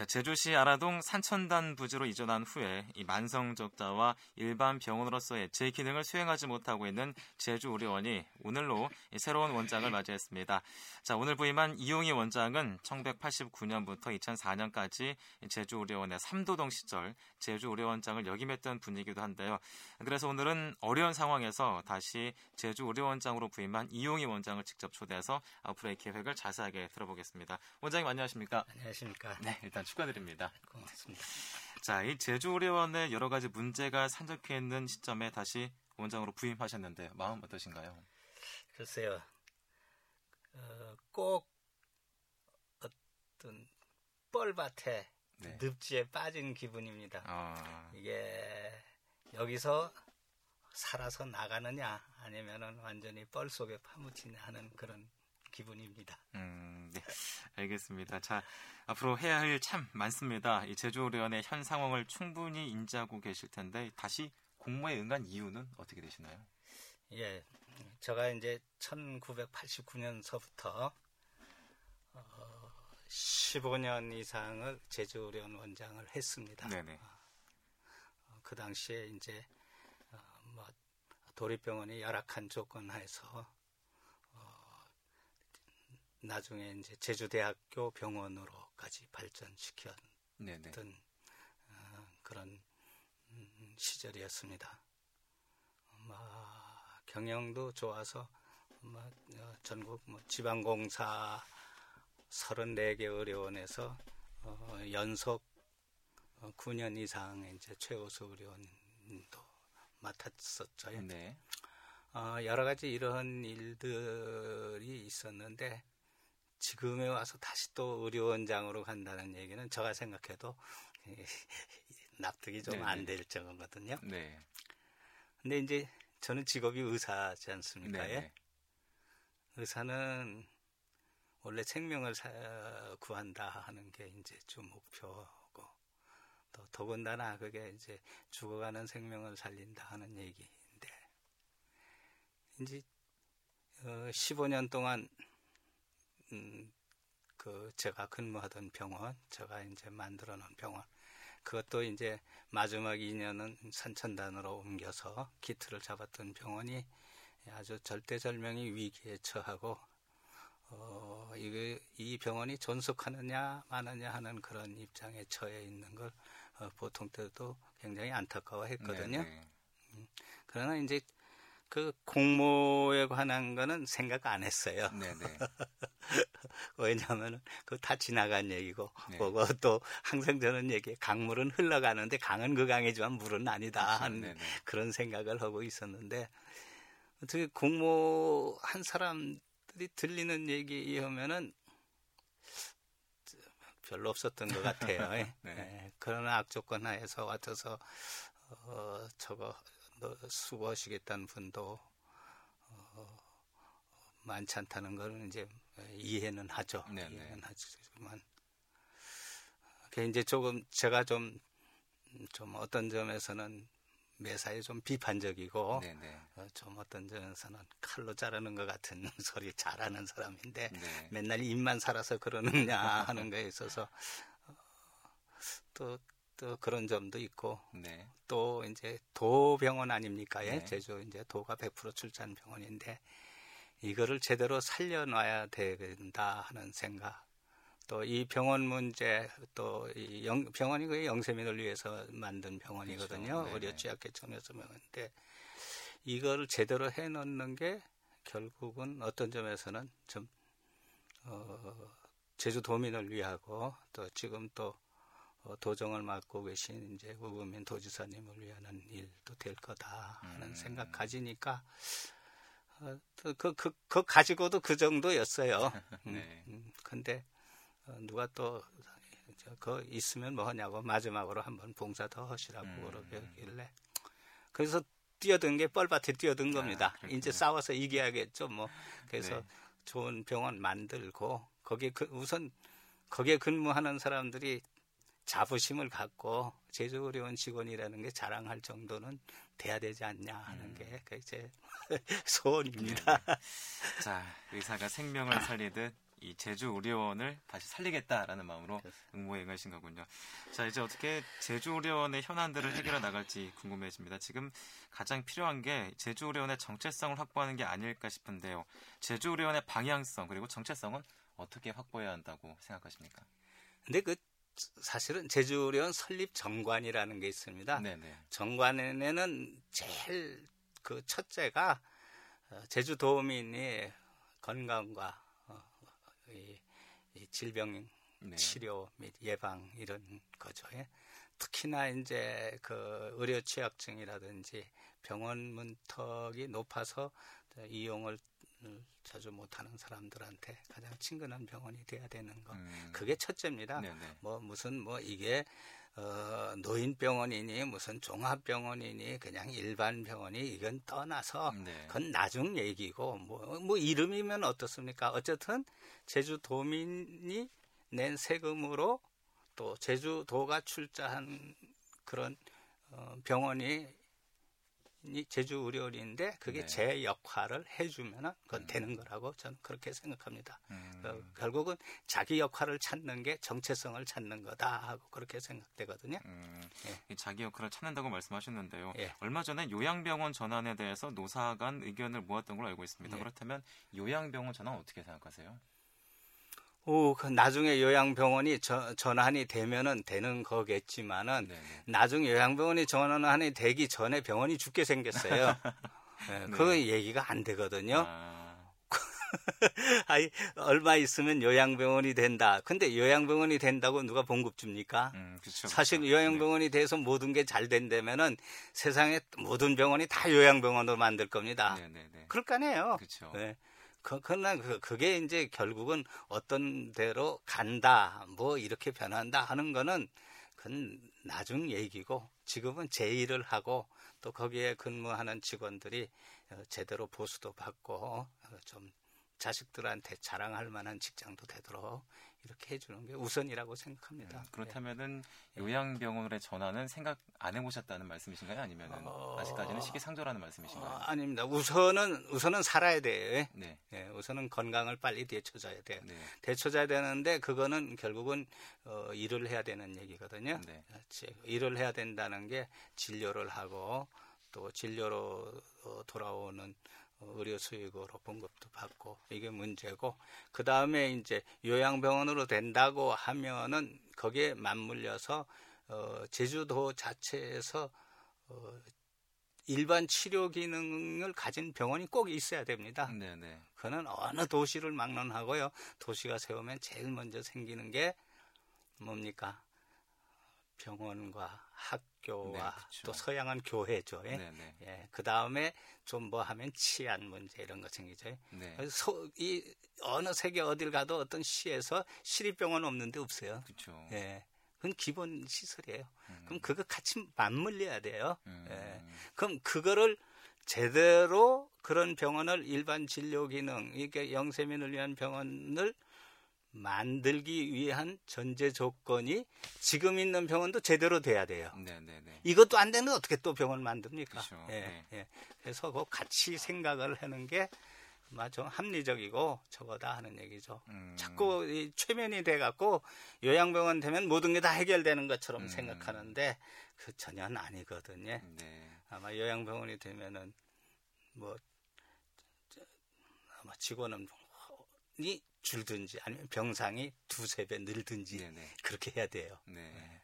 자, 제주시 아라동 산천단 부지로 이전한 후에 이 만성적자와 일반 병원으로서의 제 기능을 수행하지 못하고 있는 제주의료원이 오늘로 새로운 원장을 맞이했습니다. 자, 오늘 부임한 이용희 원장은 1989년부터 2004년까지 제주의료원의 삼도동 시절 제주의료원장을 역임했던 분이기도 한데요. 그래서 오늘은 어려운 상황에서 다시 제주의료원장으로 부임한 이용희 원장을 직접 초대해서 앞으로의 계획을 자세하게 들어보겠습니다. 원장님 안녕하십니까? 안녕하십니까? 네, 일단 축하드립니다. 고맙습니다. 자, 이 제주의료원의 여러 가지 문제가 산적해 있는 시점에 다시 원장으로 부임하셨는데 마음 어떠신가요? 글쎄요, 어, 꼭 어떤 뻘밭에 네. 늪지에 빠진 기분입니다. 아, 이게 여기서 살아서 나가느냐 아니면은 완전히 뻘 속에 파묻히냐 하는 그런 기분입니다. 음, 네, 알겠습니다. 자, 앞으로 해야 할일참 많습니다. 이 제주의료원의 현 상황을 충분히 인지하고 계실 텐데 다시 공모에 응한 이유는 어떻게 되시나요? 예, 제가 이제 1989년서부터 어, 15년 이상을 제주의료원 원장을 했습니다. 네네. 어, 그 당시에 이제 어, 뭐 도립병원이 열악한 조건 하에서 어, 나중에 이제 제주대학교 병원으로까지 발전시켰던 네네. 어, 그런 음, 시절이었습니다. 뭐, 경영도 좋아서 뭐, 어, 전국 뭐 지방공사 34개 의료원에서 어, 연속 어, 9년 이상 이제 최우수 의료원도 맡았었죠. 네. 어, 여러 가지 이런 일들이 있었는데 지금에 와서 다시 또 의료원장으로 간다는 얘기는 제가 생각해도 납득이 좀안 네네. 될 정도거든요. 네. 근데 이제 저는 직업이 의사지 않습니까? 예? 네. 의사는 원래 생명을 사- 구한다 하는 게 이제 좀 목표고 또 더군다나 그게 이제 죽어가는 생명을 살린다 하는 얘기인데 이제 어, 15년 동안 음, 그 제가 근무하던 병원, 제가 이제 만들어 놓은 병원 그것도 이제 마지막 2년은 산천단으로 옮겨서 기틀을 잡았던 병원이 아주 절대절명이 위기에 처하고 어, 이게 이 병원이 존속하느냐 마느냐 하는 그런 입장에 처해 있는 걸 어, 보통 때도 굉장히 안타까워했거든요. 네, 네. 그러나 이제 그 공모에 관한 거는 생각 안 했어요. 네, 네. 왜냐하면 그거 다 지나간 얘기고 네. 그거 또 항상 저는 얘기해 강물은 흘러가는데 강은 그 강이지만 물은 아니다 하는 네, 네. 그런 생각을 하고 있었는데 어떻게 공모한 사람들이 들리는 얘기 하면은 별로 없었던 것 같아요. 예. 네. 예, 그러나 악조건 하에서 와서 어, 저거 너 수고하시겠다는 분도 어, 많지 않다는 걸 이제 이해는 하죠. 네, 네. 이해는 하지만 그게 이제 조금 제가 좀좀 어떤 점에서는 매사에 좀 비판적이고. 어, 좀 어떤 점에서는 칼로 자르는 것 같은 소리 잘하는 사람인데 네. 맨날 입만 살아서 그러느냐 하는 거에 있어서 어, 또, 또 그런 점도 있고 네. 또 이제 도병원 아닙니까? 예? 네. 제주 이제 도가 100% 출산 병원인데 이거를 제대로 살려놔야 된다 하는 생각. 또 이 병원 문제 또 이 병원이 그 영세민을 위해서 만든 병원이거든요. 그렇죠. 네네. 의료 취약계층에서 병원인데 이걸 제대로 해놓는 게 결국은 어떤 점에서는 좀 어, 제주도민을 위하고 또 지금 또 어, 도정을 맡고 계신 이제 우금민 도지사님을 위한 일도 될 거다 하는 음. 생각 가지니까 어, 또 그, 그, 그 가지고도 그 정도였어요. 음, 네. 음, 근데 어, 누가 또 저, 그 있으면 뭐 하냐고 마지막으로 한번 봉사 더 하시라고 음. 그러길래 그래서 뛰어든 게 뻘밭에 뛰어든 겁니다. 그렇군요. 이제 싸워서 이겨야겠죠. 뭐 그래서 네. 좋은 병원 만들고 거기에 그 우선 거기에 근무하는 사람들이 자부심을 갖고 제주의료원 직원이라는 게 자랑할 정도는 돼야 되지 않냐 하는 음. 게그제 소원입니다. 자, 의사가 생명을 살리듯 이 제주 의료원을 다시 살리겠다라는 마음으로 응모에 응하신 거군요. 자, 이제 어떻게 제주 의료원의 현안들을 해결해 나갈지 궁금해집니다. 지금 가장 필요한 게 제주 의료원의 정체성을 확보하는 게 아닐까 싶은데요. 제주 의료원의 방향성 그리고 정체성은 어떻게 확보해야 한다고 생각하십니까? 근데 그 사실은 제주의료원 설립 정관이라는 게 있습니다. 네네. 정관에는 제일 그 첫째가 어, 제주 도민의 건강과 어, 이, 이 질병 네. 치료 및 예방 이런 거죠. 예. 특히나 이제 그 의료 취약증이라든지 병원 문턱이 높아서 이용을 자주 못하는 사람들한테 가장 친근한 병원이 돼야 되는 거. 음. 그게 첫째입니다. 네네. 뭐 무슨 뭐 이게 어, 노인 병원이니 무슨 종합 병원이니 그냥 일반 병원이 이건 떠나서 네. 그건 나중 얘기고 뭐, 뭐 이름이면 어떻습니까? 어쨌든 제주도민이 낸 세금으로 또 제주도가 출자한 그런 어, 병원이 제주 의료인데 그게 네. 제 역할을 해주면은 그건 음. 되는 거라고 저는 그렇게 생각합니다. 음. 어, 결국은 자기 역할을 찾는 게 정체성을 찾는 거다 하고 그렇게 생각되거든요. 음. 예. 자기 역할을 찾는다고 말씀하셨는데요. 예. 얼마 전에 요양병원 전환에 대해서 노사 간 의견을 모았던 걸로 알고 있습니다. 예. 그렇다면 요양병원 전환 어떻게 생각하세요? 오, 그 나중에 요양병원이 저, 전환이 되면은 되는 거겠지만은 네네. 나중에 요양병원이 전환이 되기 전에 병원이 죽게 생겼어요. 네, 네. 그 얘기가 안 되거든요. 아... 아니, 얼마 있으면 요양병원이 된다. 근데 요양병원이 된다고 누가 봉급 줍니까? 음, 사실 요양병원이 네. 돼서 모든 게 잘 된다면은 세상에 모든 병원이 다 요양병원으로 만들 겁니다. 네네네. 그럴 거 아니에요. 그렇죠. 네. 그, 그러나 그, 그게 이제 결국은 어떤 대로 간다, 뭐 이렇게 변한다 하는 거는 그건 나중 얘기고 지금은 제 일을 하고 또 거기에 근무하는 직원들이 어, 제대로 보수도 받고 어, 좀 자식들한테 자랑할 만한 직장도 되도록 이렇게 해주는 게 우선이라고 생각합니다. 음, 그렇다면은 네. 요양병원의 전환은 생각 안 해보셨다는 말씀이신가요? 아니면 어... 아직까지는 시기상조라는 말씀이신가요? 어, 아닙니다. 우선은 우선은 살아야 돼요. 네. 네. 우선은 건강을 빨리 되찾아야 돼요. 네. 되찾아야 되는데 그거는 결국은 어, 일을 해야 되는 얘기거든요. 네. 일을 해야 된다는 게 진료를 하고 또 진료로 어, 돌아오는 의료 수익으로 봉급도 받고 이게 문제고 그 다음에 이제 요양병원으로 된다고 하면은 거기에 맞물려서 어, 제주도 자체에서 어, 일반 치료 기능을 가진 병원이 꼭 있어야 됩니다. 네네. 그는 어느 도시를 막론하고요. 도시가 세우면 제일 먼저 생기는 게 뭡니까? 병원과 학 교와 네, 또 서양은 교회죠. 예. 네, 네. 예. 그 다음에 좀 뭐 하면 치안 문제 이런 거 생기죠. 네. 그래서 이 어느 세계 어딜 가도 어떤 시에서 시립병원 없는데 없어요. 그렇죠. 예. 그건 기본 시설이에요. 음. 그럼 그거 같이 맞물려야 돼요. 음. 예. 그럼 그거를 제대로 그런 병원을 일반 진료 기능, 이게 영세민을 위한 병원을 만들기 위한 전제 조건이 지금 있는 병원도 제대로 돼야 돼요. 네네네. 네, 네. 이것도 안 되면 어떻게 또 병원을 만듭니까? 그렇죠. 예, 네. 예. 그래서 그 같이 생각을 하는 게좀 합리적이고 저거다 하는 얘기죠. 음. 자꾸 이 최면이 돼갖고 요양병원 되면 모든 게 다 해결되는 것처럼 음. 생각하는데 그 전혀 아니거든요. 네. 아마 요양병원이 되면은 뭐 아마 직원은 이 줄든지 아니면 병상이 두세 배 늘든지 네네. 그렇게 해야 돼요. 네. 네.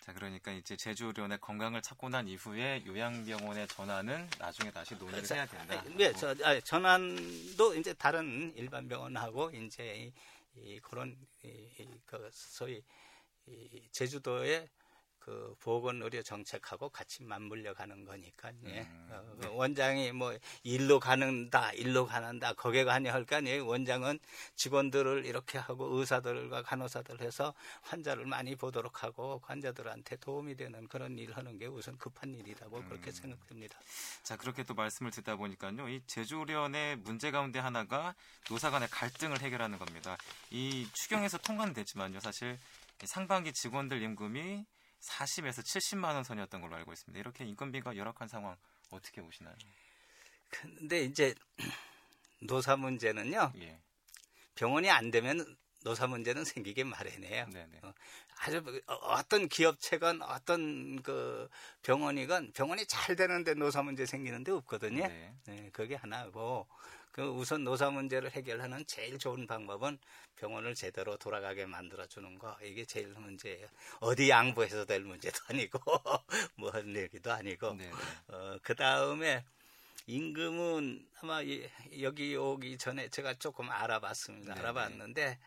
자, 그러니까 이제 제주의료원의 건강을 찾고 난 이후에 요양병원에 전환은 나중에 다시 논의를 자, 해야 된다. 네, 저, 아, 전환도 이제 다른 일반 병원하고 이제 이, 이 그런 이, 이, 그 소위 이 제주도의 그 보건 의료 정책하고 같이 맞물려 가는 거니까 예. 음, 어, 네. 원장이 뭐 일로 가는다 일로 가는다 거기에 가냐 할까 예. 원장은 직원들을 이렇게 하고 의사들과 간호사들 해서 환자를 많이 보도록 하고 환자들한테 도움이 되는 그런 일을 하는 게 우선 급한 일이라고 음. 그렇게 생각됩니다. 자 그렇게 또 말씀을 듣다 보니까요 이 제주련의 문제 가운데 하나가 노사 간의 갈등을 해결하는 겁니다. 이 추경에서 통과는 됐지만요 사실 상반기 직원들 임금이 40에서 70만 원 선이었던 걸로 알고 있습니다. 이렇게 인건비가 열악한 상황 어떻게 보시나요? 근데 이제 노사 문제는요. 예. 병원이 안 되면 노사 문제는 생기게 마련해요. 네네. 어, 아주 어, 어떤 기업체건 어떤 그 병원이건 병원이 잘 되는데 노사 문제 생기는 데 없거든요. 네. 네, 그게 하나고 그 우선 노사 문제를 해결하는 제일 좋은 방법은 병원을 제대로 돌아가게 만들어 주는 거 이게 제일 문제예요. 어디 양보해서 될 문제도 아니고 뭐 하는 얘기도 아니고 네네. 어, 그 다음에 임금은 아마 이- 여기 오기 전에 제가 조금 알아봤습니다. 네네. 알아봤는데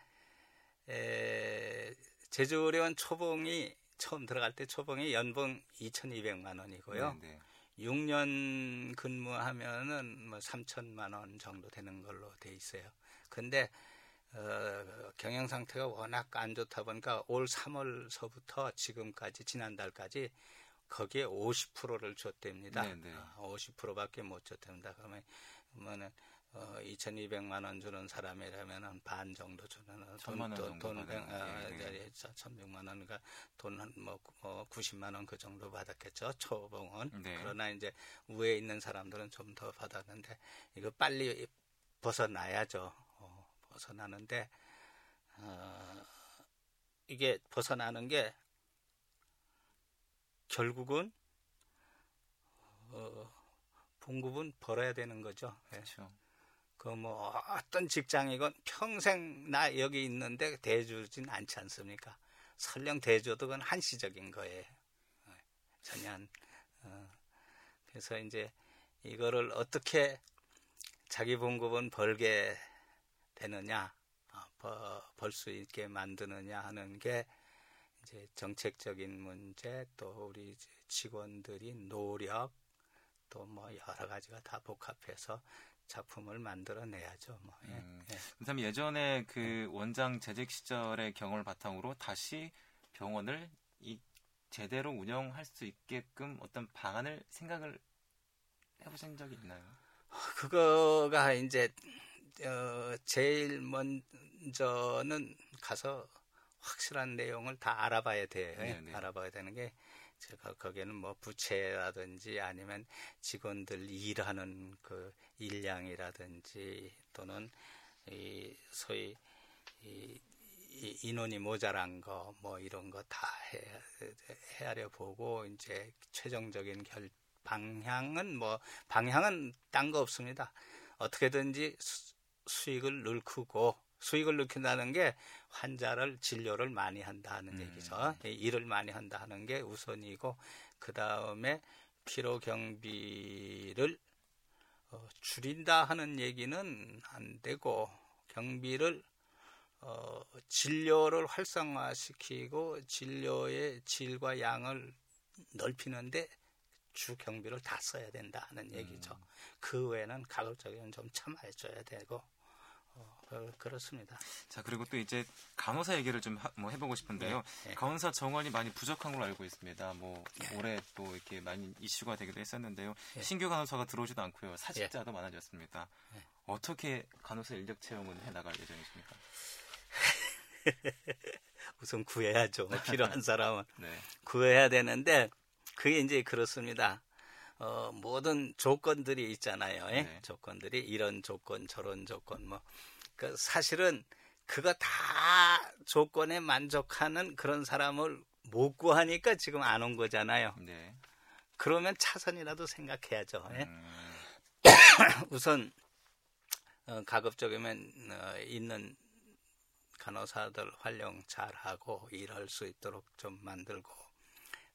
에, 제주어려운 초봉이 처음 들어갈 때 초봉이 연봉 2,200만 원이고요. 네네. 6년 근무하면은 뭐 3천만 원 정도 되는 걸로 돼 있어요. 근데 어, 경영 상태가 워낙 안 좋다 보니까 올 3월서부터 지금까지 지난달까지 거기에 50%를 줬답니다. 네네. 50%밖에 못 줬답니다. 그러면 그러면은 어, 2,200만 원 주는 사람이라면은 반 정도 주는 천만 원 정도 돈, 받는, 아, 예, 예. 예, 1,100만 원, 그러니까 돈한뭐 어, 90만 원 그 정도 받았겠죠 초봉은. 네. 그러나 이제 위에 있는 사람들은 좀 더 받았는데 이거 빨리 벗어나야죠. 어, 벗어나는데 어, 이게 벗어나는 게 결국은 어, 봉급은 벌어야 되는 거죠. 예. 그렇죠. 그 뭐 어떤 직장이건 평생 나 여기 있는데 대주진 않지 않습니까? 설령 대줘도 그건 한시적인 거예요. 어, 전혀 안, 어, 그래서 이제 이거를 어떻게 자기 봉급은 벌게 되느냐, 어, 벌수 있게 만드느냐 하는 게 이제 정책적인 문제 또 우리 직원들이 노력 또 뭐 여러 가지가 다 복합해서 작품을 만들어내야죠. 뭐. 예, 음. 예. 그다음에 예전에 그 원장 재직 시절의 경험을 바탕으로 다시 병원을 이 제대로 운영할 수 있게끔 어떤 방안을 생각을 해보신 적이 있나요? 그거가 이제 어, 제일 먼저는 가서 확실한 내용을 다 알아봐야 돼요. 예, 네네. 알아봐야 되는 게 거기에는 뭐 부채라든지 아니면 직원들 일하는 그 일량이라든지 또는 이 소위 이, 이 인원이 모자란 거 뭐 이런 거 다 헤아려 보고 이제 최종적인 결 방향은 뭐 방향은 딴 거 없습니다. 어떻게든지 수, 수익을 늘크고 수익을 늘킨다는 게 환자를 진료를 많이 한다는 음. 얘기죠. 이 일을 많이 한다 하는 게 우선이고 그 다음에 피로 경비를 어, 줄인다 하는 얘기는 안 되고 경비를 어, 진료를 활성화시키고 진료의 질과 양을 넓히는데 주 경비를 다 써야 된다 하는 얘기죠. 그 외에는 가급적이면 좀 참아줘야 되고 어, 그- 그렇습니다. 자 그리고 또 이제 간호사 얘기를 좀뭐 해보고 싶은데요. 네, 네. 간호사 정원이 많이 부족한 걸로 알고 있습니다. 뭐 올해 또 이렇게 많이 이슈가 되기도 했었는데요. 네. 신규 간호사가 들어오지도 않고요. 사직자도 많아졌습니다. 네. 어떻게 간호사 인력 채용은 해 나갈 예정이십니까? 우선 구해야죠. 필요한 사람은 네. 구해야 되는데 그게 이제 그렇습니다. 어, 모든 조건들이 있잖아요. 예? 네. 조건들이 이런 조건 저런 조건 뭐 그 사실은 그거 다 조건에 만족하는 그런 사람을 못 구하니까 지금 안 온 거잖아요. 네. 그러면 차선이라도 생각해야죠. 예? 음, 우선 어, 가급적이면 어, 있는 간호사들 활용 잘하고 일할 수 있도록 좀 만들고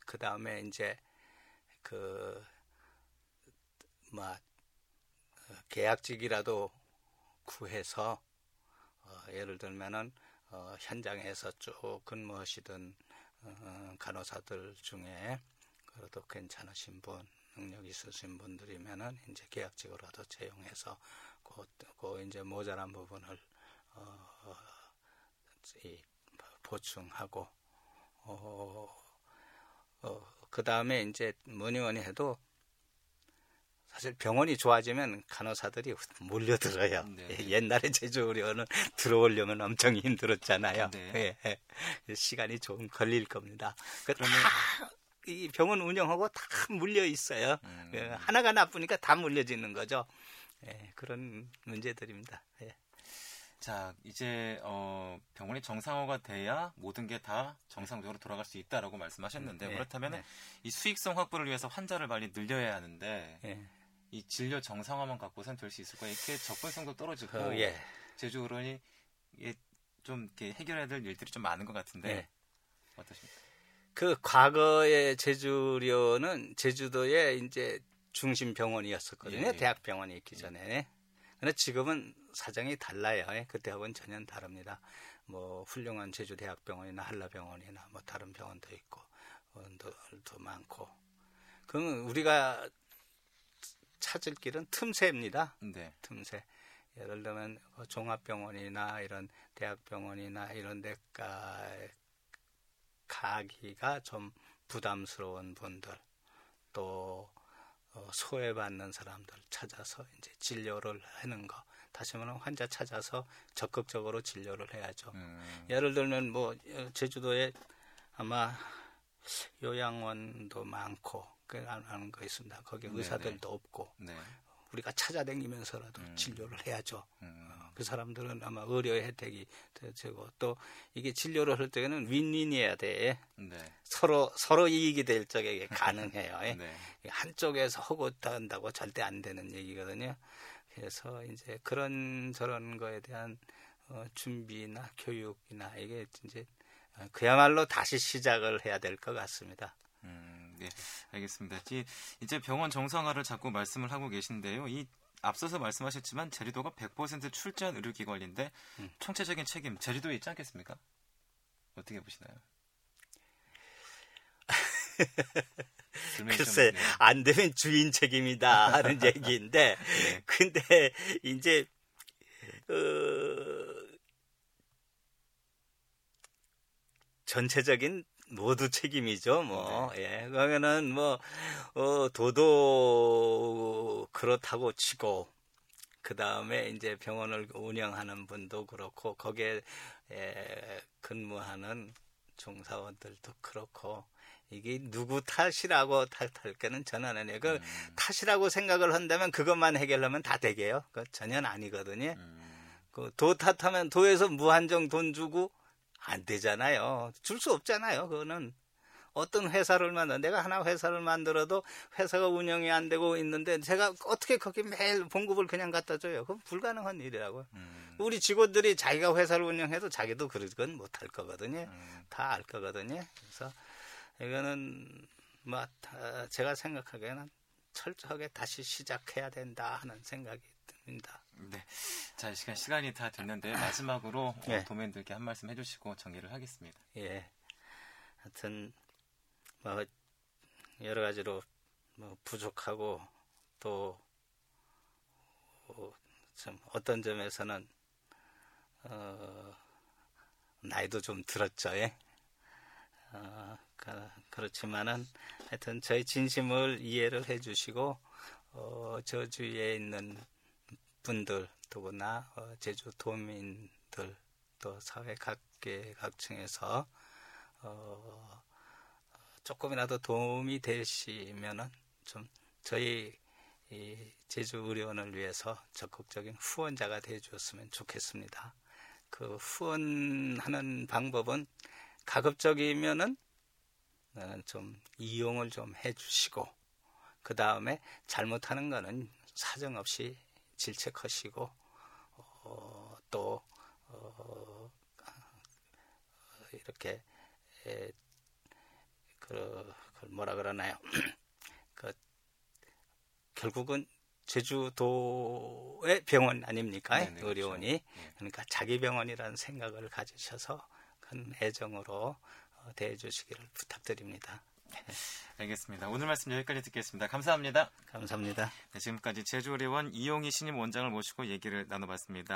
그 다음에 이제 그뭐 어, 계약직이라도 구해서 어, 예를 들면은 어, 현장에서 쭉 근무하시던 어, 간호사들 중에 그래도 괜찮으신 분, 능력 있으신 분들이면은 이제 계약직으로도 채용해서 그, 그 이제 모자란 부분을 어, 이, 보충하고 어, 어, 그 다음에 이제 뭐니 뭐니 해도 사실 병원이 좋아지면 간호사들이 몰려들어요. 네. 예, 옛날에 제주의료는 들어오려면 엄청 힘들었잖아요. 네. 예, 예. 시간이 좀 걸릴 겁니다. 그 그러면- 다, 이 병원 운영하고 다 물려 있어요. 음. 예, 하나가 나쁘니까 다 물려지는 거죠. 예, 그런 문제들입니다. 예. 자, 이제 어, 병원이 정상화가 돼야 모든 게 다 정상적으로 돌아갈 수 있다라고 말씀하셨는데 네, 그렇다면 네. 이 수익성 확보를 위해서 환자를 빨리 늘려야 하는데 예. 이 진료 정상화만 갖고선 될 수 있을까요? 이렇게 접근성도 떨어지고 그, 예. 제주 의료원이 좀 이렇게 해결해야 될 일들이 좀 많은 것 같은데 네. 어떠십니까? 그 과거의 제주료는 제주도의 이제 중심 병원이었었거든요. 예. 대학 병원이 있기 전에. 근데 지금은 사정이 달라요. 예. 그때하고는 전혀 다릅니다. 뭐 훌륭한 제주 대학병원이나 한라병원이나 뭐 다른 병원도 있고 원도도 많고. 그러면 우리가 찾을 길은 틈새입니다. 네. 틈새. 예를 들면 그 종합병원이나 이런 대학병원이나 이런 데가 가기가 좀 부담스러운 분들 또 어, 소외받는 사람들 찾아서 이제 진료를 하는 거 다시 말하면 환자 찾아서 적극적으로 진료를 해야죠. 음, 예를 들면 뭐 어, 제주도에 아마 요양원도 많고 그 아는 거 있습니다. 거기 네네. 의사들도 없고 네. 우리가 찾아다니면서라도 음. 진료를 해야죠. 음, 그 사람들은 아마 의료의 혜택이 되고 또 이게 진료를 할 때는 윈윈이어야 돼. 네. 서로 서로 이익이 될 적에 가능해요. 예. 네. 한쪽에서 허고 한다고 절대 안 되는 얘기거든요. 그래서 이제 그런 저런 거에 대한 어, 준비나 교육이나 이게 이제 어, 그야말로 다시 시작을 해야 될 것 같습니다. 음, 네, 알겠습니다. 이, 이제 병원 정상화를 자꾸 말씀을 하고 계신데요. 이 앞서서 말씀하셨지만 제주도가 100% 출전 의료기관인데 음. 총체적인 책임 제주도에 있지 않겠습니까? 어떻게 보시나요? 글쎄 네. 안 되면 주인 책임이다 하는 얘기인데 네. 근데 이제 어, 전체적인 모두 책임이죠. 뭐 예. 그러면은 뭐 어, 도도 그렇다고 치고 그 다음에 이제 병원을 운영하는 분도 그렇고 거기에 에, 근무하는 종사원들도 그렇고 이게 누구 탓이라고 탓할 거는 저는 아니에요. 그 음, 탓이라고 생각을 한다면 그것만 해결하면 다 되게요. 그 전혀 아니거든요. 음, 그도 탓하면 도에서 무한정 돈 주고 안 되잖아요. 줄 수 없잖아요. 그거는 어떤 회사를 만들 내가 하나 회사를 만들어도 회사가 운영이 안 되고 있는데 제가 어떻게 거기 매일 봉급을 그냥 갖다 줘요. 그건 불가능한 일이라고. 음, 우리 직원들이 자기가 회사를 운영해도 자기도 그건 못할 거거든요. 음, 다알 거거든요. 그래서 이거는 뭐 다- 제가 생각하기에는 철저하게 다시 시작해야 된다 하는 생각이 듭니다. 네. 자, 이 시간 시간이 다 됐는데 마지막으로 어, 네. 도민들께 한 말씀 해주시고 정리를 하겠습니다. 예. 하여튼 뭐 여러 가지로 뭐 부족하고 또 어, 좀 어떤 점에서는 어, 나이도 좀 들었죠. 예. 어, 그, 그렇지만은 하여튼 저희 진심을 이해를 해주시고 어, 저 주위에 있는 분들 또나 어, 제주 도민들 또 사회 각계 각층에서 어, 조금이라도 도움이 되시면은 좀 저희 이 제주 의료원을 위해서 적극적인 후원자가 되어 주었으면 좋겠습니다. 그 후원하는 방법은 가급적이면은 어, 좀 이용을 좀 해주시고 그 다음에 잘못하는 거는 사정없이 질책하시고 어, 또 어, 이렇게 에, 그, 그 뭐라 그러나요? 그 결국은 제주도의 병원 아닙니까? 네네, 의료원이 그렇죠. 네. 그러니까 자기 병원이라는 생각을 가지셔서 큰 애정으로 어, 대해주시기를 부탁드립니다. 알겠습니다. 오늘 말씀 여기까지 듣겠습니다. 감사합니다. 감사합니다. 네, 지금까지 제주의료원 이용희 신임 원장을 모시고 얘기를 나눠봤습니다.